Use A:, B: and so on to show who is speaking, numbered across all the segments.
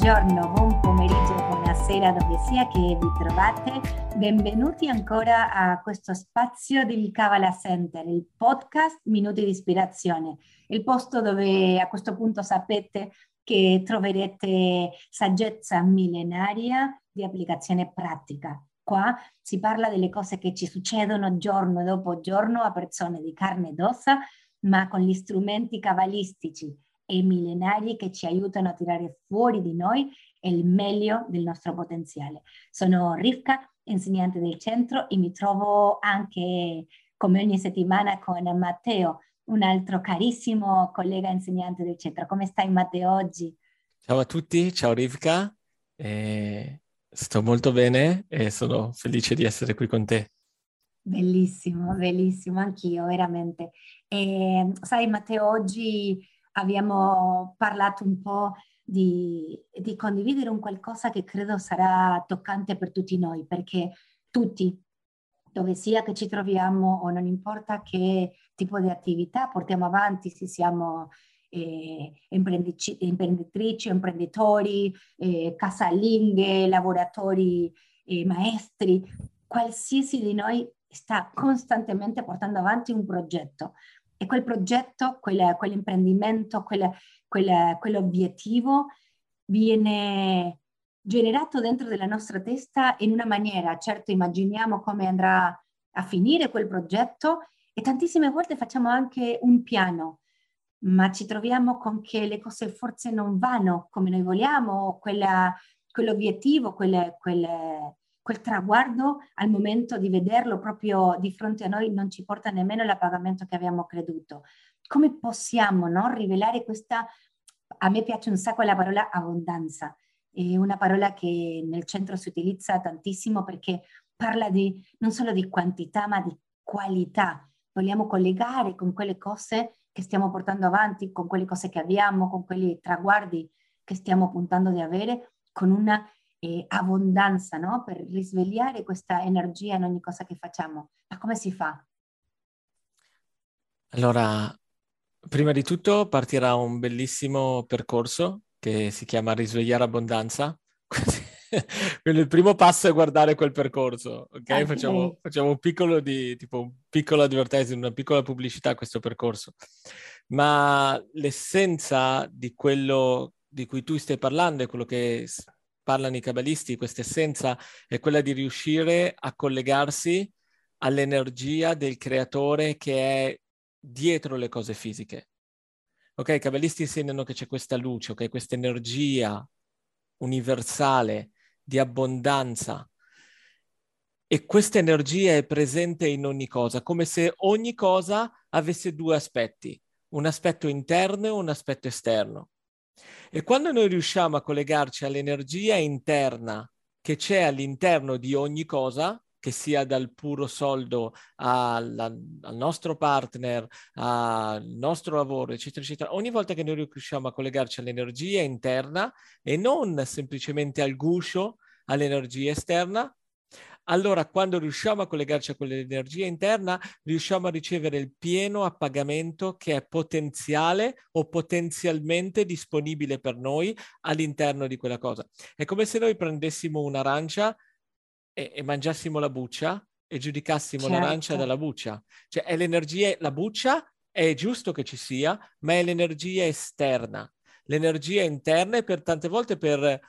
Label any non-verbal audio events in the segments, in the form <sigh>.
A: buongiorno, buon pomeriggio, buonasera dove sia che vi trovate. Benvenuti ancora a questo spazio del Kavala Center, il podcast Minuti di Ispirazione, il posto dove a questo punto sapete che troverete saggezza millenaria di applicazione pratica. Qua si parla delle cose che ci succedono giorno dopo giorno a persone di carne ed ossa, ma con gli strumenti cabalistici e millenari che ci aiutano a tirare fuori di noi il meglio del nostro potenziale. Sono Rivka, insegnante del centro e mi trovo anche come ogni settimana con Matteo, un altro carissimo collega insegnante del centro. Come stai Matteo oggi?
B: Ciao a tutti, ciao Rivka, eh, sto molto bene e sono felice di essere qui con te.
A: Bellissimo, bellissimo, anch'io veramente. E, sai Matteo, oggi abbiamo parlato un po' di, di, condividere un qualcosa che credo sarà toccante per tutti noi, perché tutti, dove sia che ci troviamo o non importa che tipo di attività portiamo avanti, se siamo eh, imprenditrici, imprenditori, eh, casalinghe, lavoratori, eh, maestri, qualsiasi di noi sta costantemente portando avanti un progetto, e quel progetto, quel, quell'imprendimento, quel, quel, quell'obiettivo viene generato dentro della nostra testa in una maniera, certo immaginiamo come andrà a finire quel progetto e tantissime volte facciamo anche un piano, ma ci troviamo con che le cose forse non vanno come noi vogliamo, quella, quell'obiettivo, quelle, quelle, quel traguardo al momento di vederlo proprio di fronte a noi non ci porta nemmeno l'appagamento che abbiamo creduto. Come possiamo no, rivelare questa, a me piace un sacco la parola abbondanza, è una parola che nel centro si utilizza tantissimo perché parla di, non solo di quantità ma di qualità. Vogliamo collegare con quelle cose che stiamo portando avanti, con quelle cose che abbiamo, con quei traguardi che stiamo puntando di avere, con una e abbondanza, no? Per risvegliare questa energia in ogni cosa che facciamo. Ma come si fa?
B: Allora, prima di tutto partirà un bellissimo percorso che si chiama Risvegliare Abbondanza. <laughs> Quindi il primo passo è guardare quel percorso, ok? okay. Facciamo, facciamo, un piccolo di, tipo un piccolo advertising, una piccola pubblicità a questo percorso. Ma l'essenza di quello di cui tu stai parlando è quello che parlano i cabalisti, questa essenza è quella di riuscire a collegarsi all'energia del creatore che è dietro le cose fisiche. Ok, i cabalisti insegnano che c'è questa luce, ok, questa energia universale di abbondanza. E questa energia è presente in ogni cosa, come se ogni cosa avesse due aspetti, un aspetto interno e un aspetto esterno. E quando noi riusciamo a collegarci all'energia interna che c'è all'interno di ogni cosa, che sia dal puro soldo al, al nostro partner, al nostro lavoro, eccetera, eccetera, ogni volta che noi riusciamo a collegarci all'energia interna e non semplicemente al guscio, all'energia esterna, allora quando riusciamo a collegarci a quell'energia interna, riusciamo a ricevere il pieno appagamento che è potenziale o potenzialmente disponibile per noi all'interno di quella cosa. È come se noi prendessimo un'arancia e, e mangiassimo la buccia e giudicassimo certo. l'arancia dalla buccia. Cioè è l'energia, la buccia è giusto che ci sia, ma è l'energia esterna. L'energia interna e per tante volte per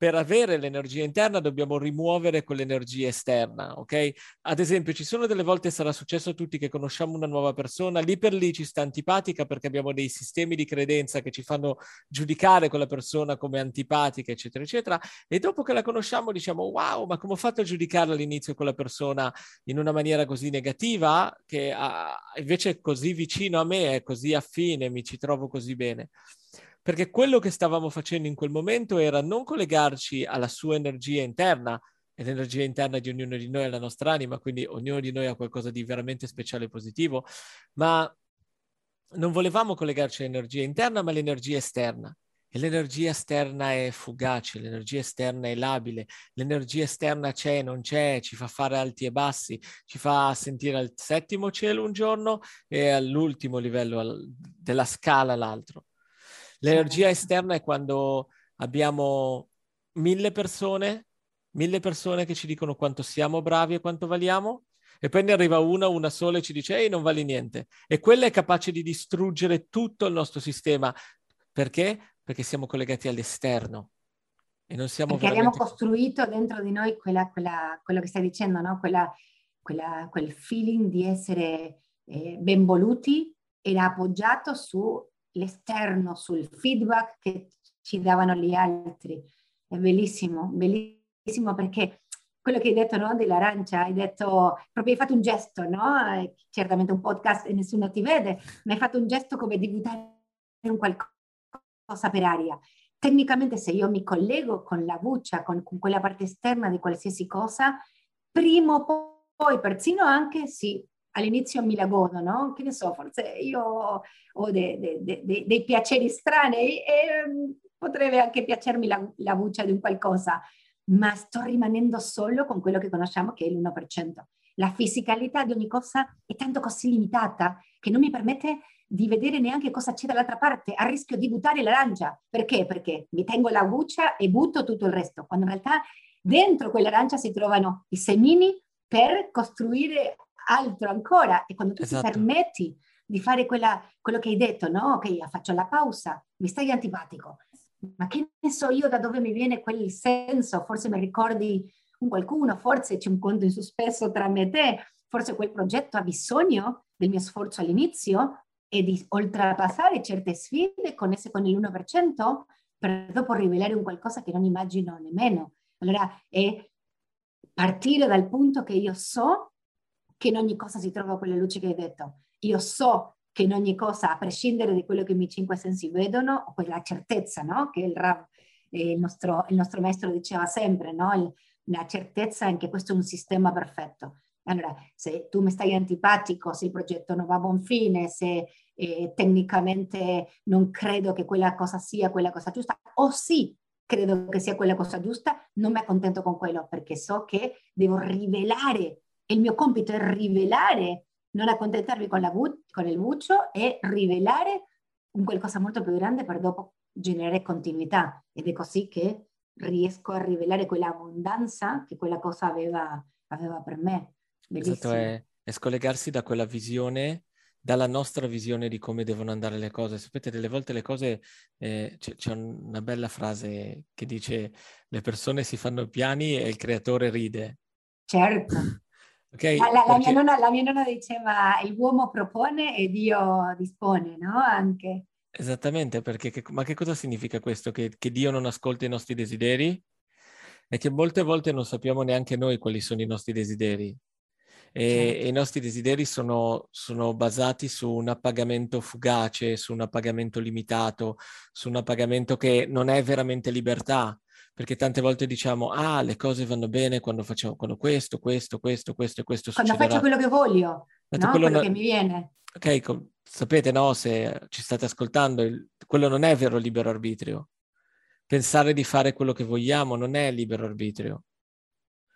B: per avere l'energia interna dobbiamo rimuovere quell'energia esterna, ok? Ad esempio, ci sono delle volte, sarà successo a tutti che conosciamo una nuova persona, lì per lì ci sta antipatica perché abbiamo dei sistemi di credenza che ci fanno giudicare quella persona come antipatica, eccetera, eccetera, e dopo che la conosciamo diciamo, wow, ma come ho fatto a giudicarla all'inizio quella persona in una maniera così negativa che ha, invece è così vicino a me, è così affine, mi ci trovo così bene? Perché quello che stavamo facendo in quel momento era non collegarci alla sua energia interna, e l'energia interna di ognuno di noi è la nostra anima, quindi ognuno di noi ha qualcosa di veramente speciale e positivo, ma non volevamo collegarci all'energia interna, ma all'energia esterna. E l'energia esterna è fugace, l'energia esterna è labile, l'energia esterna c'è, non c'è, ci fa fare alti e bassi, ci fa sentire al settimo cielo un giorno e all'ultimo livello della scala l'altro. L'energia esterna è quando abbiamo mille persone, mille persone che ci dicono quanto siamo bravi e quanto valiamo, e poi ne arriva una, una sola e ci dice ehi non vali niente. E quella è capace di distruggere tutto il nostro sistema. Perché? Perché siamo collegati all'esterno. E non siamo
A: Perché veramente... abbiamo costruito dentro di noi quella, quella, quello che stai dicendo, no? quella, quel feeling di essere eh, ben voluti era appoggiato sull'esterno, sul feedback che ci davano gli altri. È bellissimo, bellissimo perché quello che hai detto no, dell'arancia, hai detto, proprio hai fatto un gesto, no? Certamente un podcast e nessuno ti vede, ma hai fatto un gesto come di buttare un qualcosa per aria. Tecnicamente se io mi collego con la buccia, con, con quella parte esterna di qualsiasi cosa, prima o poi, persino anche, sì, all'inizio mi la godo, no? Che ne so, forse io ho de, de, de, dei piaceri strani e um, potrebbe anche piacermi la, la buccia di un qualcosa, ma sto rimanendo solo con quello che conosciamo che è l'1%. La fisicalità di ogni cosa è tanto così limitata che non mi permette di vedere neanche cosa c'è dall'altra parte, a rischio di buttare l'arancia. Perché? Perché mi tengo la buccia e butto tutto il resto, quando in realtà dentro quell'arancia si trovano i semini per costruire altro ancora. E quando tu esatto. ti permetti di fare quella, quello che hai detto, no? Ok, faccio la pausa, mi stai antipatico, ma che ne so io da dove mi viene quel senso? Forse mi ricordi un qualcuno, forse c'è un conto in sospeso tra me e te, forse quel progetto ha bisogno del mio sforzo all'inizio e di oltrepassare certe sfide connesse con il 1% per dopo rivelare un qualcosa che non immagino nemmeno. Allora è partire dal punto che io so che in ogni cosa si trova quella luce che hai detto. Io so che in ogni cosa, a prescindere da quello che i miei cinque sensi vedono, ho quella certezza, no? Che il, Rav, eh, il, nostro, il, nostro, maestro diceva sempre, no? Il, la certezza che questo è un sistema perfetto. Allora, se tu mi stai antipatico, se il progetto non va a buon fine, se eh, tecnicamente non credo che quella cosa sia quella cosa giusta, o sì, credo che sia quella cosa giusta, non mi accontento con quello perché so che devo rivelare, il mio compito è rivelare non accontentarmi con, la bu- con il buccio e rivelare un qualcosa molto più grande per dopo generare continuità ed è così che riesco a rivelare quell'abbondanza che quella cosa aveva, aveva per me.
B: Bellissimo. Esatto, è, è scollegarsi da quella visione dalla nostra visione di come devono andare le cose. Sapete, delle volte le cose, eh, c'è, c'è, una bella frase che dice le persone si fanno piani e il creatore ride.
A: Certo. Okay, la, la, perché... la, mia nonna, la, mia nonna, diceva l'uomo propone e Dio dispone, no? Anche.
B: Esattamente, perché che, ma che cosa significa questo? Che, che Dio non ascolta i nostri desideri? E che molte volte non sappiamo neanche noi quali sono i nostri desideri. E, certo. e i nostri desideri sono, sono, basati su un appagamento fugace, su un appagamento limitato, su un appagamento che non è veramente libertà, perché tante volte diciamo, ah, le cose vanno bene quando facciamo quando questo, questo, questo, questo e questo
A: Quando
B: succederà.
A: faccio quello che voglio, no? quello, quello che mi viene.
B: Ok, com- sapete, no, se ci state ascoltando, il, quello non è vero libero arbitrio. Pensare di fare quello che vogliamo non è libero arbitrio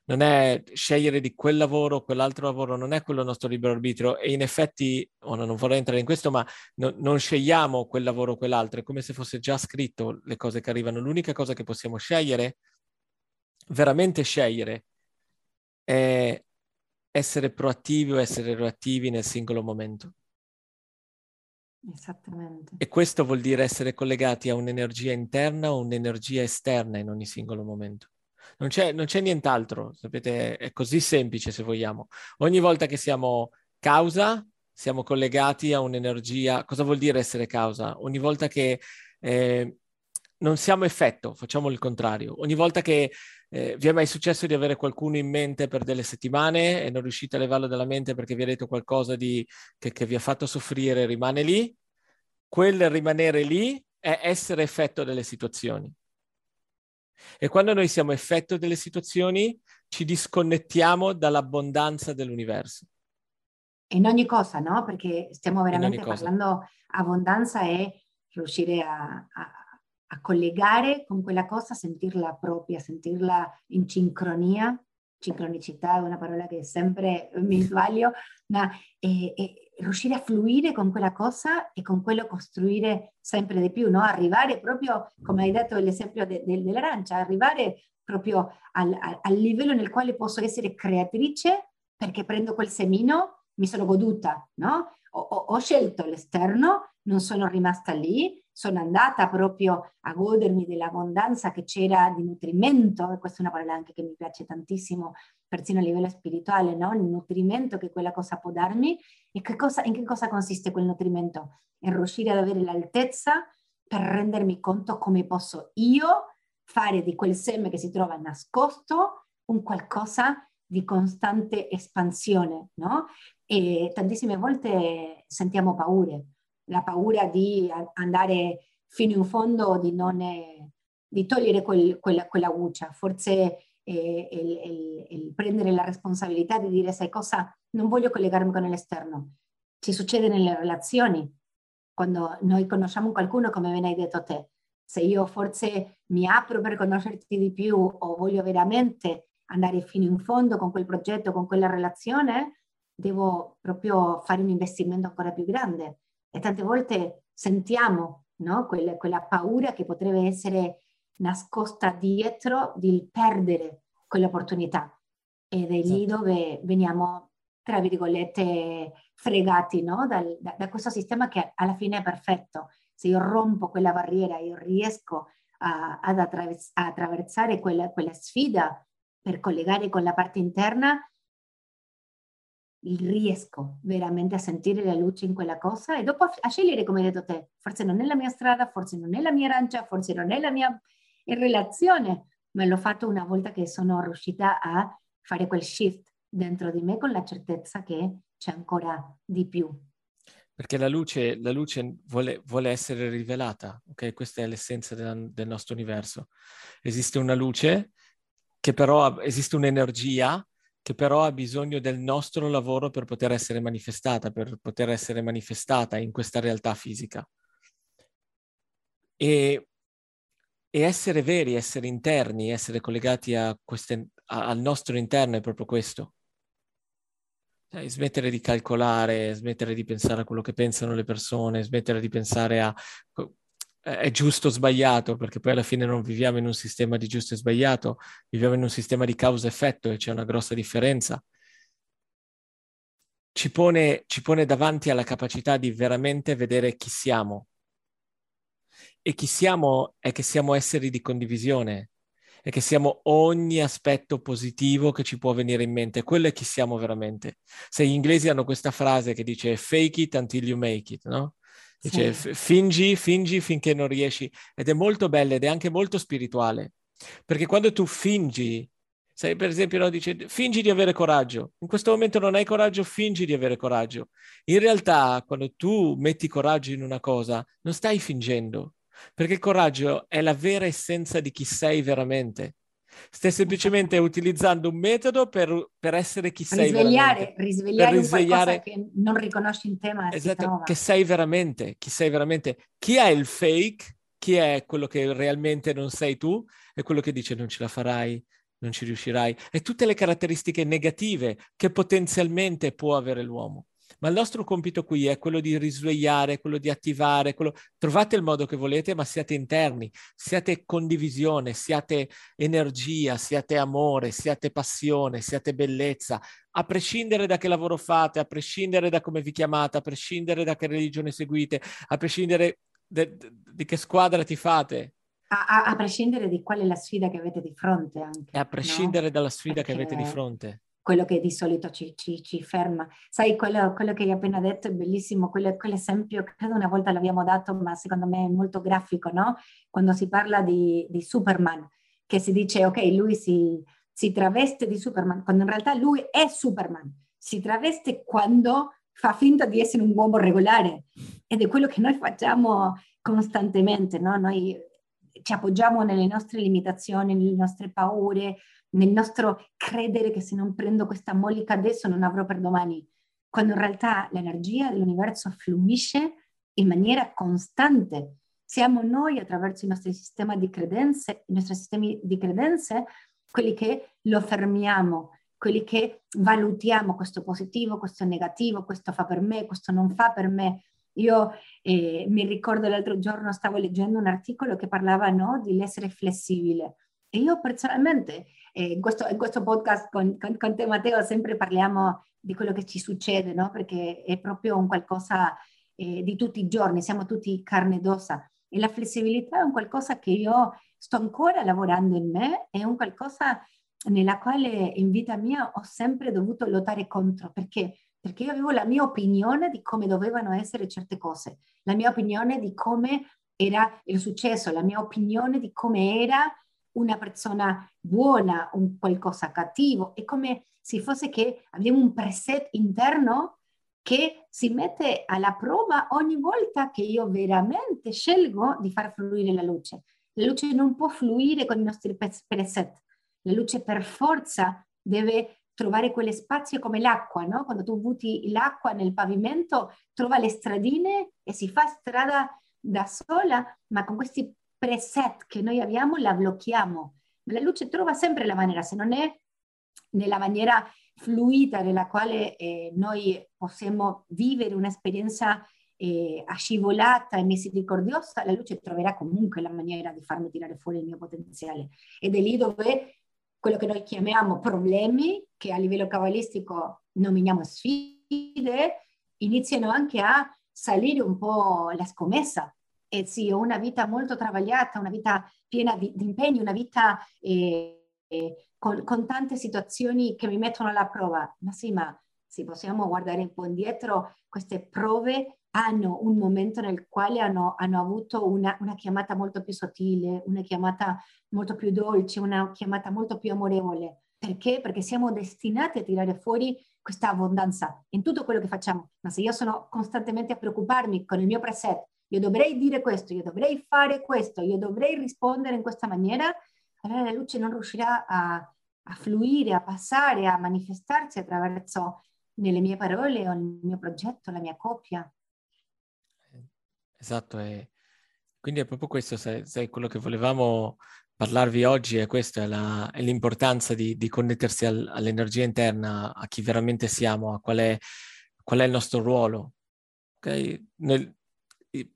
B: non è scegliere di quel lavoro o quell'altro lavoro, non è quello il nostro libero arbitrio e in effetti, oh, non vorrei entrare in questo, ma no, non scegliamo quel lavoro o quell'altro, è come se fosse già scritto le cose che arrivano. L'unica cosa che possiamo scegliere, veramente scegliere, è essere proattivi o essere reattivi nel singolo momento.
A: Esattamente.
B: E questo vuol dire essere collegati a un'energia interna o un'energia esterna in ogni singolo momento. Non c'è, non c'è nient'altro, sapete, è così semplice se vogliamo. Ogni volta che siamo causa, siamo collegati a un'energia. Cosa vuol dire essere causa? Ogni volta che eh, non siamo effetto, facciamo il contrario. Ogni volta che eh, vi è mai successo di avere qualcuno in mente per delle settimane e non riuscite a levarlo dalla mente perché vi ha detto qualcosa di, che, che vi ha fatto soffrire, rimane lì? Quel rimanere lì è essere effetto delle situazioni. E quando noi siamo effetto delle situazioni, ci disconnettiamo dall'abbondanza dell'universo.
A: In ogni cosa, no? Perché stiamo veramente parlando abbondanza e riuscire a, a, a, collegare con quella cosa, sentirla propria, sentirla in sincronia. Sincronicità è una parola che sempre mi sbaglio, ma è, è, riuscire a fluire con quella cosa e con quello costruire sempre di più, no? arrivare proprio, come hai detto l'esempio de, de, dell'arancia, arrivare proprio al, al, livello nel quale posso essere creatrice perché prendo quel semino, mi sono goduta, no? ho, ho, ho scelto l'esterno, non sono rimasta lì, sono andata proprio a godermi dell'abbondanza che c'era di nutrimento, e questa è una parola anche che mi piace tantissimo, persino a livello spirituale, no? il nutrimento che quella cosa può darmi e che cosa, in che cosa consiste quel nutrimento? In riuscire ad avere l'altezza per rendermi conto come posso io fare di quel seme che si trova nascosto un qualcosa di costante espansione, no? E tantissime volte sentiamo paure, la paura di andare fino in fondo, di, non, di togliere quel, quella, quella buccia, forse eh, il, il, il, prendere la responsabilità di dire, sai cosa, non voglio collegarmi con l'esterno. Ci succede nelle relazioni, quando noi conosciamo qualcuno, come ben hai detto te, se io forse mi apro per conoscerti di più o voglio veramente andare fino in fondo con quel progetto, con quella relazione, devo proprio fare un investimento ancora più grande. E tante volte sentiamo no? quella, quella paura che potrebbe essere nascosta dietro di perdere quell'opportunità. Ed è lì esatto. dove veniamo, tra virgolette, fregati no? Dal, da, da, questo sistema che alla fine è perfetto. Se io rompo quella barriera, io riesco a, ad attraves- a attraversare quella, quella sfida per collegare con la parte interna, riesco veramente a sentire la luce in quella cosa e dopo a scegliere come hai detto te, forse non è la mia strada, forse non è la mia arancia, forse non è la mia relazione, ma l'ho fatto una volta che sono riuscita a fare quel shift dentro di me con la certezza che c'è ancora di più.
B: Perché la luce, la luce vuole, vuole, essere rivelata, ok? Questa è l'essenza del, del nostro universo. Esiste una luce che però esiste un'energia che però ha bisogno del nostro lavoro per poter essere manifestata, per poter essere manifestata in questa realtà fisica. E, e essere veri, essere interni, essere collegati a queste, a, al nostro interno è proprio questo. Cioè, smettere di calcolare, smettere di pensare a quello che pensano le persone, smettere di pensare a è giusto o sbagliato, perché poi alla fine non viviamo in un sistema di giusto e sbagliato, viviamo in un sistema di causa-effetto e c'è una grossa differenza. Ci pone, ci pone davanti alla capacità di veramente vedere chi siamo. E chi siamo è che siamo esseri di condivisione, e che siamo ogni aspetto positivo che ci può venire in mente. Quello è chi siamo veramente. Se gli inglesi hanno questa frase che dice fake it until you make it, no? Dice, sì. fingi, fingi finché non riesci. Ed è molto bella ed è anche molto spirituale. Perché quando tu fingi, sai, per esempio, no, dice, fingi di avere coraggio. In questo momento non hai coraggio, fingi di avere coraggio. In realtà, quando tu metti coraggio in una cosa, non stai fingendo. Perché il coraggio è la vera essenza di chi sei veramente. Stai semplicemente utilizzando un metodo per, per essere chi sei
A: risvegliare, risvegliare, per risvegliare che non riconosci in te ma
B: esatto, che sei veramente, chi sei veramente. Chi è il fake, chi è quello che realmente non sei tu, è quello che dice non ce la farai, non ci riuscirai. E tutte le caratteristiche negative che potenzialmente può avere l'uomo. Ma il nostro compito qui è quello di risvegliare, quello di attivare, quello... trovate il modo che volete, ma siate interni, siate condivisione, siate energia, siate amore, siate passione, siate bellezza, a prescindere da che lavoro fate, a prescindere da come vi chiamate, a prescindere da che religione seguite, a prescindere di che squadra ti fate.
A: A, a, a, prescindere di qual è la sfida che avete di fronte anche.
B: E a prescindere no? dalla sfida Perché... che avete di fronte
A: quello che di solito ci, ci, ci ferma. Sai, quello, quello, che hai appena detto è bellissimo, quello, quell'esempio, credo una volta l'abbiamo dato, ma secondo me è molto grafico, no? Quando si parla di, di Superman, che si dice, ok, lui si, si traveste di Superman, quando in realtà lui è Superman, si traveste quando fa finta di essere un uomo regolare ed è quello che noi facciamo costantemente, no? Noi ci appoggiamo nelle nostre limitazioni, nelle nostre paure, nel nostro credere che se non prendo questa mollica adesso non avrò per domani, quando in realtà l'energia dell'universo fluisce in maniera costante. Siamo noi attraverso i nostri sistemi di credenze, i nostri sistemi di credenze, quelli che lo fermiamo, quelli che valutiamo questo positivo, questo negativo, questo fa per me, questo non fa per me. Io eh, mi ricordo l'altro giorno stavo leggendo un articolo che parlava no, di flessibile e io personalmente eh, in, questo, in, questo, podcast con, con, con, te Matteo sempre parliamo di quello che ci succede, no? perché è proprio un qualcosa eh, di tutti i giorni, siamo tutti carne ed ossa e la flessibilità è un qualcosa che io sto ancora lavorando in me, è un qualcosa nella quale in vita mia ho sempre dovuto lottare contro, perché? Perché io avevo la mia opinione di come dovevano essere certe cose, la mia opinione di come era il successo, la mia opinione di come era una persona buona, un qualcosa cattivo, è come se fosse che abbiamo un preset interno che si mette alla prova ogni volta che io veramente scelgo di far fluire la luce. La luce non può fluire con i nostri preset, la luce per forza deve trovare quelle spazi come l'acqua, no? Quando tu butti l'acqua nel pavimento, trova le stradine e si fa strada da sola, ma con questi preset che noi abbiamo la blocchiamo. La luce trova sempre la maniera, se non è nella maniera fluida nella quale eh, noi possiamo vivere un'esperienza eh, ascivolata e misericordiosa, la luce troverà comunque la maniera di farmi tirare fuori il mio potenziale. Ed è lì dove quello che noi chiamiamo problemi, che a livello cabalistico nominiamo sfide, iniziano anche a salire un po' la scommessa. E sì, ho una vita molto travagliata, una vita piena di, di impegni, una vita eh, eh, con, con, tante situazioni che mi mettono alla prova. Ma sì, ma se possiamo guardare un po' indietro, queste prove hanno un momento nel quale hanno, hanno avuto una, una, chiamata molto più sottile, una chiamata molto più dolce, una chiamata molto più amorevole. Perché? Perché siamo destinati a tirare fuori questa abbondanza in tutto quello che facciamo. Ma se io sono costantemente a preoccuparmi con il mio preset, io dovrei dire questo, io dovrei fare questo, io dovrei rispondere in questa maniera, allora la luce non riuscirà a, a fluire, a passare, a manifestarsi attraverso nelle mie parole o nel mio progetto, la mia coppia.
B: Esatto, e quindi è proprio questo, sai, sai quello che volevamo parlarvi oggi è questo, è, la, è l'importanza di, di connettersi al, all'energia interna, a chi veramente siamo, a qual è, qual è il nostro ruolo. Okay? Nel,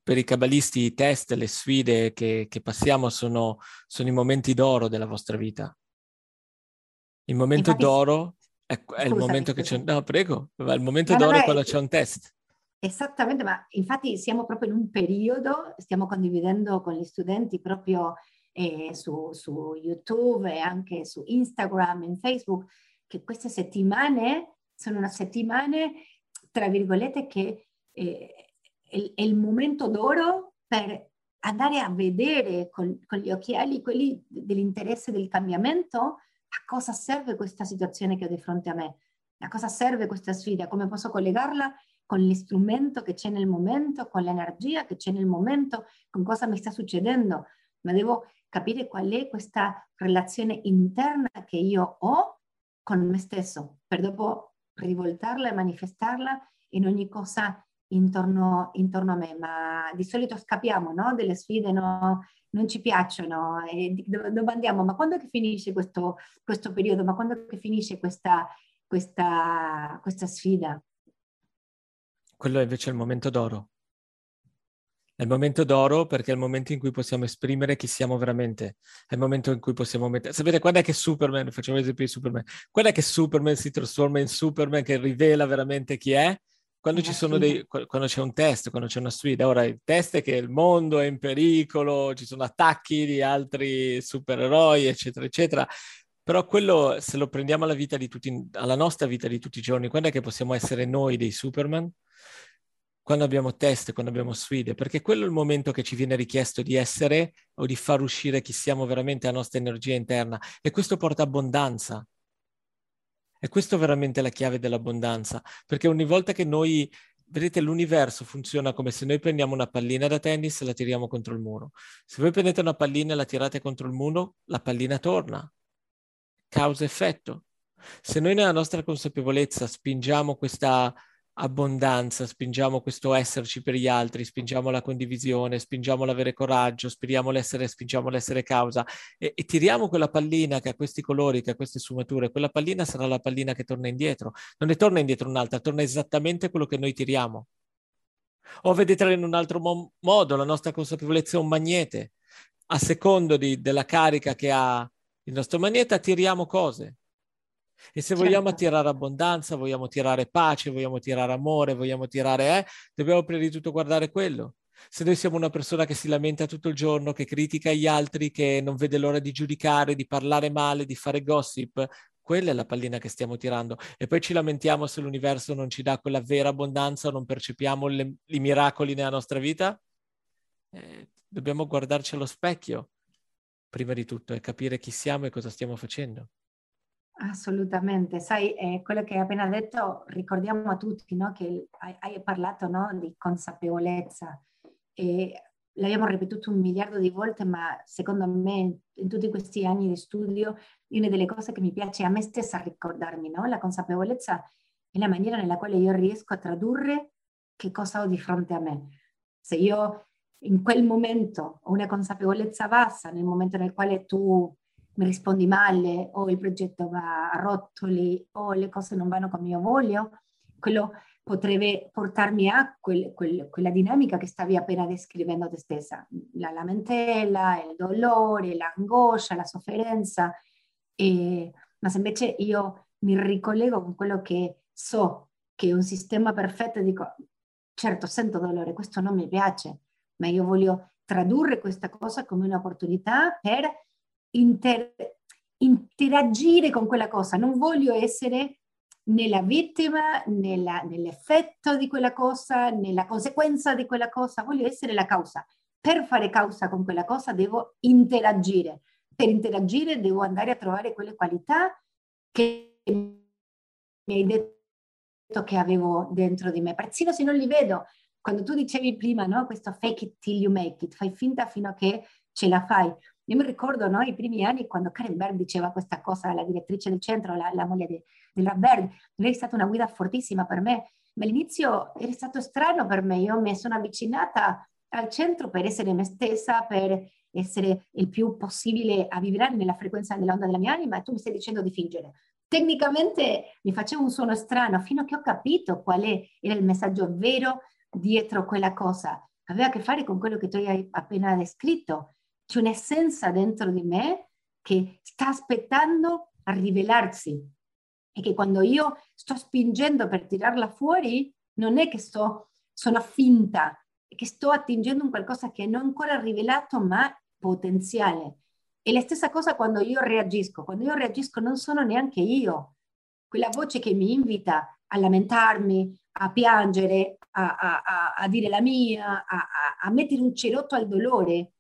B: per i cabalisti i test, le sfide che, che passiamo sono, sono, i momenti d'oro della vostra vita. Il momento Infatti, d'oro è, è il momento che c'è... No, prego, il momento no, d'oro no, è quando c'è un test.
A: Esattamente, ma infatti siamo proprio in un periodo, stiamo condividendo con gli studenti proprio eh, su, su, YouTube e anche su Instagram e Facebook, che queste settimane sono una settimane, tra virgolette, che eh, è, il momento d'oro per andare a vedere con, con gli occhiali quelli dell'interesse del cambiamento a cosa serve questa situazione che ho di fronte a me, a cosa serve questa sfida, come posso collegarla con l'istrumento che c'è nel momento, con l'energia che c'è nel momento, con cosa mi sta succedendo, ma devo capire qual è questa relazione interna che io ho con me stesso, per dopo rivoltarla e manifestarla in ogni cosa intorno, intorno a me. Ma di solito scappiamo no? delle sfide, no? non ci piacciono, e dove andiamo? Ma quando che finisce questo, questo periodo? Ma quando che finisce questa, questa, questa sfida?
B: Quello è invece il momento d'oro. È il momento d'oro perché è il momento in cui possiamo esprimere chi siamo veramente. È il momento in cui possiamo mettere... Sapete quando è che Superman, facciamo l'esempio di Superman, quando è che Superman si trasforma in Superman che rivela veramente chi è? Quando, ci sono dei, quando c'è un test, quando c'è una sfida. Ora il test è che il mondo è in pericolo, ci sono attacchi di altri supereroi, eccetera, eccetera. Però quello, se lo prendiamo alla, vita di tutti, alla nostra vita di tutti i giorni, quando è che possiamo essere noi dei Superman? quando abbiamo test, quando abbiamo sfide, perché quello è il momento che ci viene richiesto di essere o di far uscire chi siamo veramente la nostra energia interna e questo porta abbondanza. E questo è veramente la chiave dell'abbondanza, perché ogni volta che noi, vedete, l'universo funziona come se noi prendiamo una pallina da tennis e la tiriamo contro il muro. Se voi prendete una pallina e la tirate contro il muro, la pallina torna. Causa-effetto. Se noi nella nostra consapevolezza spingiamo questa abbondanza, spingiamo questo esserci per gli altri, spingiamo la condivisione, spingiamo l'avere coraggio, spingiamo l'essere, spingiamo l'essere causa e, e, tiriamo quella pallina che ha questi colori, che ha queste sfumature, quella pallina sarà la pallina che torna indietro. Non ne torna indietro un'altra, torna esattamente quello che noi tiriamo. O vedetela in un altro mo- modo, la nostra consapevolezza è un magnete. A secondo di, della carica che ha il nostro magnete, attiriamo cose. E se certo. vogliamo attirare abbondanza, vogliamo attirare pace, vogliamo attirare amore, vogliamo attirare, eh, dobbiamo prima di tutto guardare quello. Se noi siamo una persona che si lamenta tutto il giorno, che critica gli altri, che non vede l'ora di giudicare, di parlare male, di fare gossip, quella è la pallina che stiamo tirando. E poi ci lamentiamo se l'universo non ci dà quella vera abbondanza o non percepiamo le, i miracoli nella nostra vita. Eh, dobbiamo guardarci allo specchio, prima di tutto, e capire chi siamo e cosa stiamo facendo.
A: Assolutamente, sai, eh, quello che hai appena detto, ricordiamo a tutti no, che hai, hai parlato no, di consapevolezza e l'abbiamo ripetuto un miliardo di volte, ma secondo me in tutti questi anni di studio, una delle cose che mi piace a me stessa ricordarmi, no? la consapevolezza è la maniera nella quale io riesco a tradurre che cosa ho di fronte a me. Se io in quel momento ho una consapevolezza bassa, nel momento nel quale tu mi rispondi male o il progetto va a rotoli o le cose non vanno come io voglio, quello potrebbe portarmi a quel, quel, quella dinamica che stavi appena descrivendo te stessa, la lamentela, il dolore, l'angoscia, la sofferenza. E, ma se invece io mi ricollego con quello che so che è un sistema perfetto, dico, certo sento dolore, questo non mi piace, ma io voglio tradurre questa cosa come un'opportunità per inter- interagire con quella cosa, non voglio essere nella vittima, nella, nell'effetto di quella cosa, nella conseguenza di quella cosa, voglio essere la causa. Per fare causa con quella cosa devo interagire. Per interagire devo andare a trovare quelle qualità che mi hai detto che avevo dentro di me. Persino se non li vedo, quando tu dicevi prima, no, questo fake it till you make it, fai finta fino a che ce la fai. Io mi ricordo no, i primi anni quando Karen Berg diceva questa cosa alla direttrice del centro, la, la moglie di, di Berg, lei è stata una guida fortissima per me, ma all'inizio era stato strano per me, io mi sono avvicinata al centro per essere me stessa, per essere il più possibile a vibrare nella frequenza dell'onda della mia anima e tu mi stai dicendo di fingere. Tecnicamente mi facevo un suono strano fino a che ho capito qual era il messaggio vero dietro quella cosa. Aveva a che fare con quello che tu hai appena descritto, c'è un'essenza dentro di me che sta aspettando a rivelarsi e che quando io sto spingendo per tirarla fuori non è che sto, sono finta, è che sto attingendo un qualcosa che non è ancora rivelato ma potenziale. E la stessa cosa quando io reagisco, quando io reagisco non sono neanche io, quella voce che mi invita a lamentarmi, a piangere, a, a, a, a dire la mia, a, mettere un cerotto al dolore,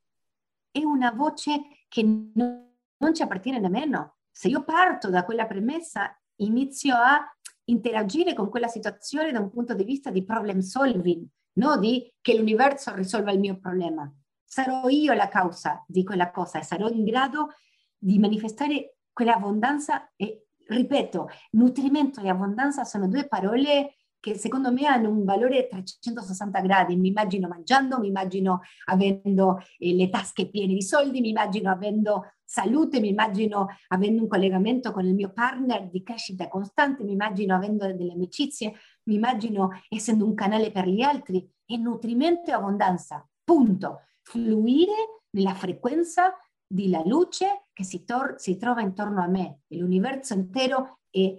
A: è una voce che non, ci appartiene nemmeno. Se io parto da quella premessa, inizio a interagire con quella situazione da un punto di vista di problem solving, non di che l'universo risolva il mio problema. Sarò io la causa di quella cosa e sarò in grado di manifestare quell'abbondanza e, ripeto, nutrimento e abbondanza sono due parole che secondo me hanno un valore 360 gradi. Mi immagino mangiando, mi immagino avendo eh, le tasche piene di soldi, mi immagino avendo salute, mi immagino avendo un collegamento con il mio partner di crescita costante, mi immagino avendo delle amicizie, mi immagino essendo un canale per gli altri e nutrimento e abbondanza. Punto. Fluire nella frequenza della luce che si, tor- si trova intorno a me l'universo intero è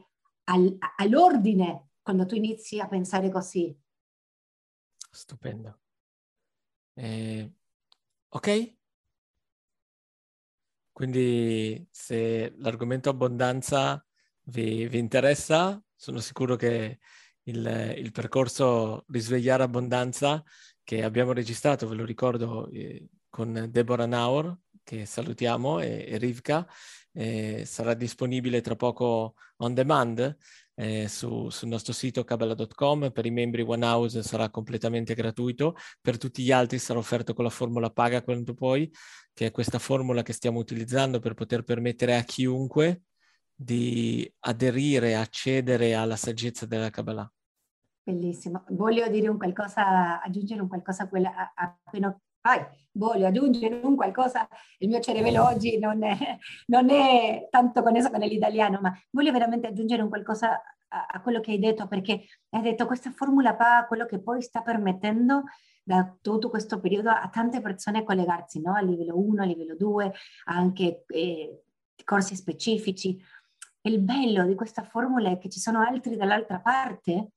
A: al- all'ordine quando tu inizi a pensare così.
B: Stupendo. Eh, ok? Quindi se l'argomento abbondanza vi, vi interessa, sono sicuro che il, il, percorso Risvegliare Abbondanza che abbiamo registrato, ve lo ricordo, eh, con Deborah Naur, che salutiamo, e, e Rivka, eh, sarà disponibile tra poco on demand eh, su, sul nostro sito cabala.com. Per i membri One House sarà completamente gratuito, per tutti gli altri sarà offerto con la formula paga quanto puoi, che è questa formula che stiamo utilizzando per poter permettere a chiunque di aderire, accedere alla saggezza della Kabbalah.
A: Bellissimo. Voglio dire un qualcosa, aggiungere un qualcosa a quella a, a Ah, voglio aggiungere un qualcosa, il mio cervello oggi non è, non è tanto connesso con l'italiano, ma voglio veramente aggiungere un qualcosa a, a, quello che hai detto, perché hai detto questa formula PA, quello che poi sta permettendo da tutto questo periodo a tante persone collegarsi no? a livello 1, a livello 2, anche eh, corsi specifici. Il bello di questa formula è che ci sono altri dall'altra parte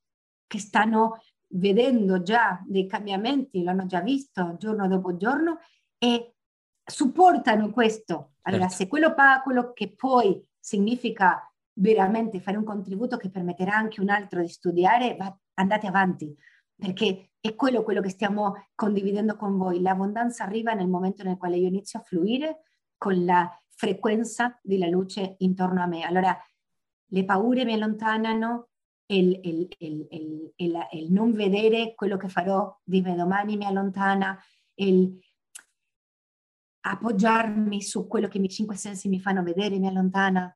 A: che stanno vedendo già dei cambiamenti, l'hanno già visto giorno dopo giorno e supportano questo. Allora, certo. se quello fa quello che poi significa veramente fare un contributo che permetterà anche un altro di studiare, va, andate avanti, perché è quello, quello che stiamo condividendo con voi. L'abbondanza arriva nel momento nel quale io inizio a fluire con la frequenza della luce intorno a me. Allora, le paure mi allontanano, il, il, il, il, non vedere quello che farò di me domani mi allontana, il appoggiarmi su quello che i miei cinque sensi mi fanno vedere mi allontana.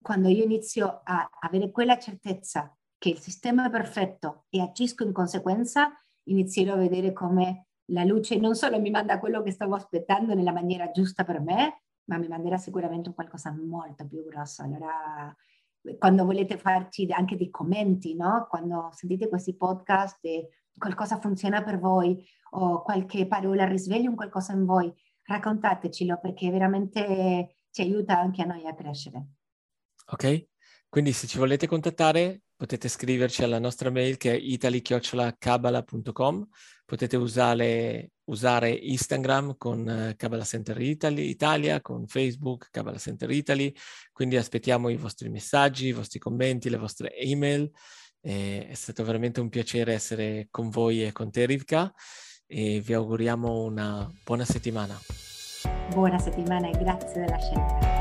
A: Quando io inizio a avere quella certezza che il sistema è perfetto e agisco in conseguenza, inizierò a vedere come la luce non solo mi manda quello che stavo aspettando nella maniera giusta per me, ma mi manderà sicuramente qualcosa molto più grosso. Allora quando volete farci anche dei commenti, no? Quando sentite questi podcast e qualcosa funziona per voi o qualche parola risveglia un qualcosa in voi, raccontatecelo perché veramente ci aiuta anche a noi a crescere.
B: Ok, quindi se ci volete contattare potete scriverci alla nostra mail che è italy.cabala.com, potete usare, usare Instagram con uh, Kabbalah Center Italy, Italia, con Facebook Kabbalah Center Italy, quindi aspettiamo i vostri messaggi, i vostri commenti, le vostre email. E è stato veramente un piacere essere con voi e con te Rivka e vi auguriamo una buona settimana.
A: Buona settimana e grazie della scelta.